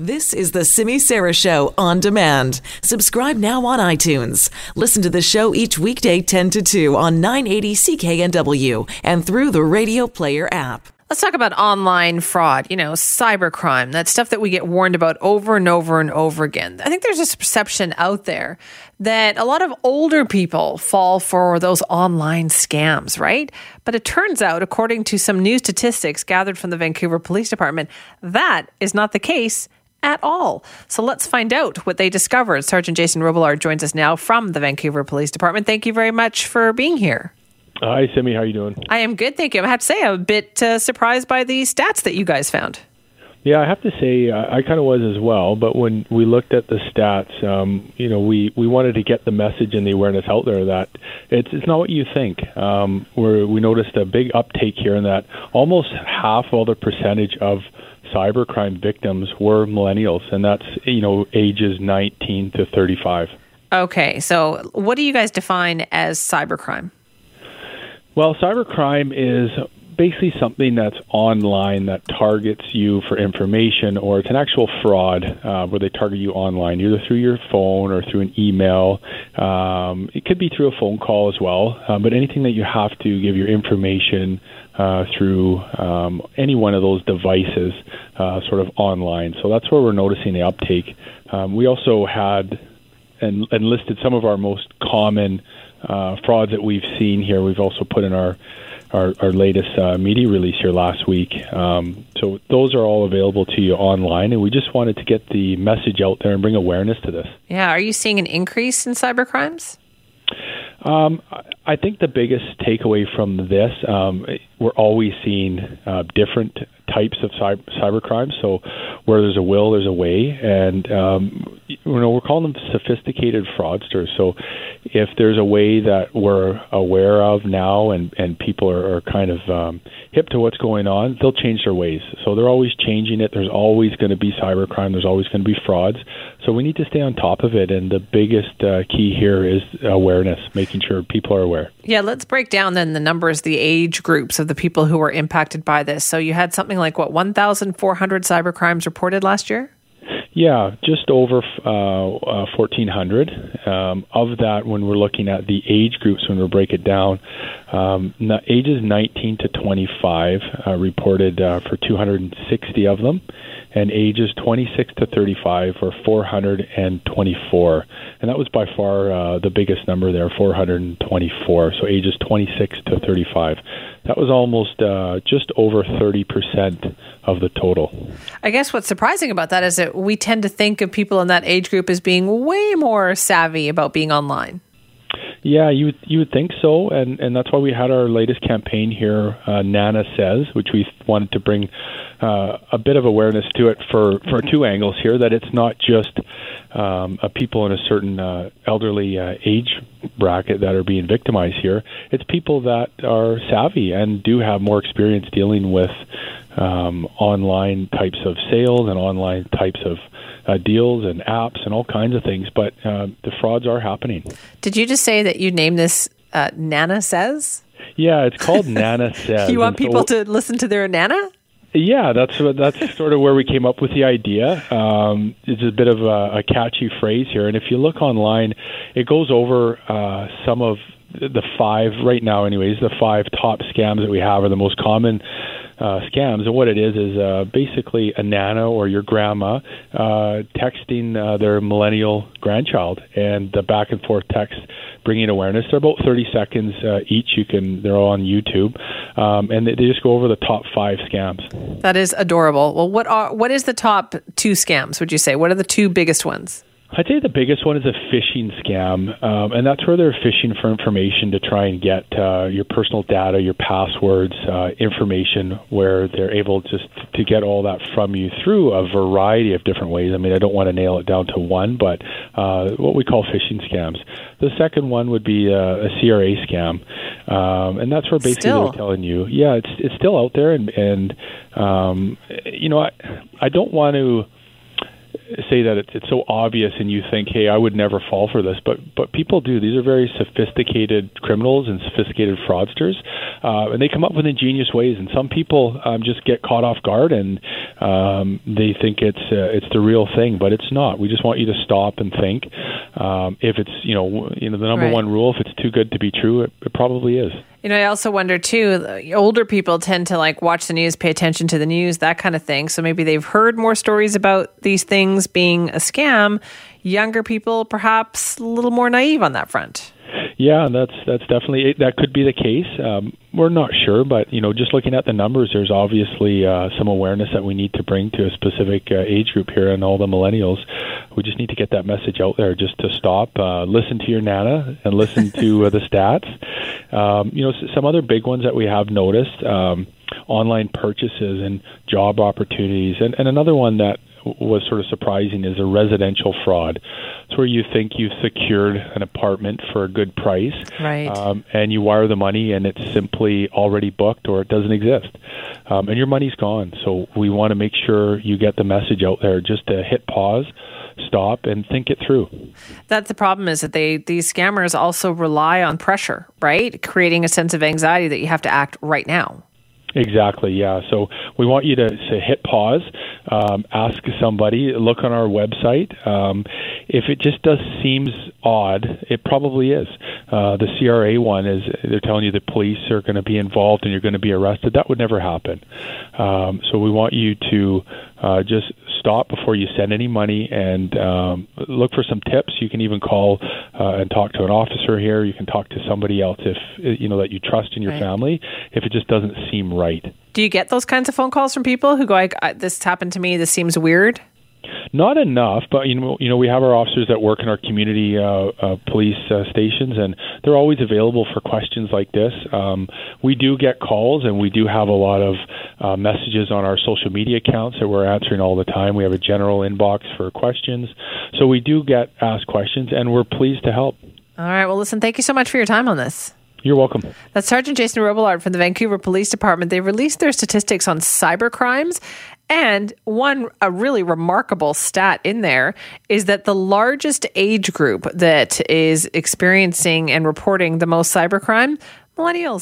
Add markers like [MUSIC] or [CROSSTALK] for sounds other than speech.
This is the Simi Sara Show on demand. Subscribe now on iTunes. Listen to the show each weekday 10 to 2 on 980 CKNW and through the Radio Player app. Let's talk about online fraud, you know, cybercrime, that stuff that we get warned about over and over and over again. I think there's this perception out there that a lot of older people fall for those online scams, right? But it turns out, according to some new statistics gathered from the Vancouver Police Department, that is not the case at all. So let's find out what they discovered. Sergeant Jason Robillard joins us now from the Vancouver Police Department. Thank you very much for being here. Hi, Simi. How are you doing? I am good, thank you. I have to say, I'm a bit uh, surprised by the stats that you guys found. Yeah, I have to say uh, I kind of was as well. But when we looked at the stats, um, you know, we, we wanted to get the message and the awareness out there that it's it's not what you think. Um, where we noticed a big uptake here in that almost half of the percentage of cybercrime victims were millennials, and that's you know ages 19 to 35. Okay, so what do you guys define as cybercrime? Well, cybercrime is basically something that's online that targets you for information, or it's an actual fraud uh, where they target you online, either through your phone or through an email. Um, it could be through a phone call as well, uh, but anything that you have to give your information uh, through um, any one of those devices, uh, sort of online. So that's where we're noticing the uptake. Um, we also had and, and listed some of our most common uh, frauds that we've seen here. We've also put in our our, our latest uh, media release here last week. Um, so those are all available to you online, and we just wanted to get the message out there and bring awareness to this. Yeah, are you seeing an increase in cyber crimes? Um, I think the biggest takeaway from this, um, we're always seeing uh, different types of cyber, cyber crimes. So where there's a will, there's a way, and um, you know we're calling them sophisticated fraudsters. So if there's a way that we're aware of now, and and people are, are kind of um, hip to what's going on, they'll change their ways. So they're always changing it. There's always going to be cybercrime. There's always going to be frauds. So we need to stay on top of it. And the biggest uh, key here is awareness, making sure people are aware. Yeah, let's break down then the numbers, the age groups of the people who were impacted by this. So you had something like what 1,400 cybercrimes reported last year. Yeah, just over uh, uh, 1,400. Um, of that, when we're looking at the age groups, when we break it down, um, ages 19 to 25 uh, reported uh, for 260 of them, and ages 26 to 35 were 424. And that was by far uh, the biggest number there, 424. So ages 26 to 35. That was almost uh, just over 30% of the total. I guess what's surprising about that is that we tend to think of people in that age group as being way more savvy about being online. Yeah, you would, you would think so, and and that's why we had our latest campaign here, uh, Nana Says, which we wanted to bring uh, a bit of awareness to it for for two angles here. That it's not just um, people in a certain uh, elderly uh, age bracket that are being victimized here. It's people that are savvy and do have more experience dealing with um, online types of sales and online types of uh, deals and apps and all kinds of things. But uh, the frauds are happening. Did you just say that you named this uh, Nana Says? Yeah, it's called Nana [LAUGHS] Says. you want people so, to listen to their Nana? Yeah, that's that's [LAUGHS] sort of where we came up with the idea. Um, it's a bit of a, a catchy phrase here, and if you look online, it goes over uh, some of the five right now, anyways. The five top scams that we have are the most common uh, scams. And what it is is uh, basically a nana or your grandma uh, texting uh, their millennial grandchild, and the back and forth text bringing awareness. They're about 30 seconds uh, each. You can they're all on YouTube, um, and they, they just go over the top five scams. That is adorable. Well, what are what is the top two scams? Would you say? What are the two biggest ones? I'd say the biggest one is a phishing scam, um, and that's where they're phishing for information to try and get uh, your personal data, your passwords, uh, information, where they're able just to get all that from you through a variety of different ways. I mean, I don't want to nail it down to one, but uh, what we call phishing scams. The second one would be a, a CRA scam, um, and that's where basically still. they're telling you, yeah, it's it's still out there, and and um, you know, I I don't want to say that it's, it's so obvious and you think, hey, I would never fall for this, but but people do. These are very sophisticated criminals and sophisticated fraudsters, uh, and they come up with ingenious ways. And some people um, just get caught off guard and um, they think it's uh, it's the real thing, but it's not. We just want you to stop and think. Um, if it's you know you know the number Right. one rule, if it's too good to be true, it, it probably is. You know, I also wonder too, older people tend to like watch the news, pay attention to the news, that kind of thing. So maybe they've heard more stories about these things being a scam. Younger people, perhaps a little more naive on that front. Yeah, that's that's definitely that could be the case. Um, we're not sure, but you know, just looking at the numbers, there's obviously uh, some awareness that we need to bring to a specific uh, age group here, and all the millennials. We just need to get that message out there, just to stop, uh, listen to your nana, and listen to uh, the stats. Um, you know, some other big ones that we have noticed: um, online purchases and job opportunities, and, and another one that was sort of surprising is a residential fraud. It's where you think you've secured an apartment for a good price, Right. um, and you wire the money, and it's simply already booked or it doesn't exist, um, and your money's gone. So we want to make sure you get the message out there, just to hit pause, stop, and think it through. That's the problem is that they these scammers also rely on pressure, right? Creating a sense of anxiety that you have to act right now. Exactly, yeah. So we want you to, to hit pause, um, ask somebody, look on our website. Um, if it just does seems odd, it probably is. Uh, the CRA one is they're telling you the police are going to be involved and you're going to be arrested. That would never happen. Um, so we want you to uh, just stop before you send any money and um, look for some tips. You can even call uh, and talk to an officer here. You can talk to somebody else if you know that you trust in your Right. family. If it just doesn't seem right. Do you get those kinds of phone calls from people who go like this happened to me, this seems weird? Not enough, but you know, you know, we have our officers that work in our community uh, uh, police uh, stations, and they're always available for questions like this. Um, we do get calls, and we do have a lot of uh, messages on our social media accounts that we're answering all the time. We have a general inbox for questions, so we do get asked questions, and we're pleased to help. All right. Well, listen, thank you so much for your time on this. You're welcome. That's Sergeant Jason Robillard from the Vancouver Police Department. They released their statistics on cyber crimes. And one, a really remarkable stat in there is that the largest age group that is experiencing and reporting the most cybercrime, millennials.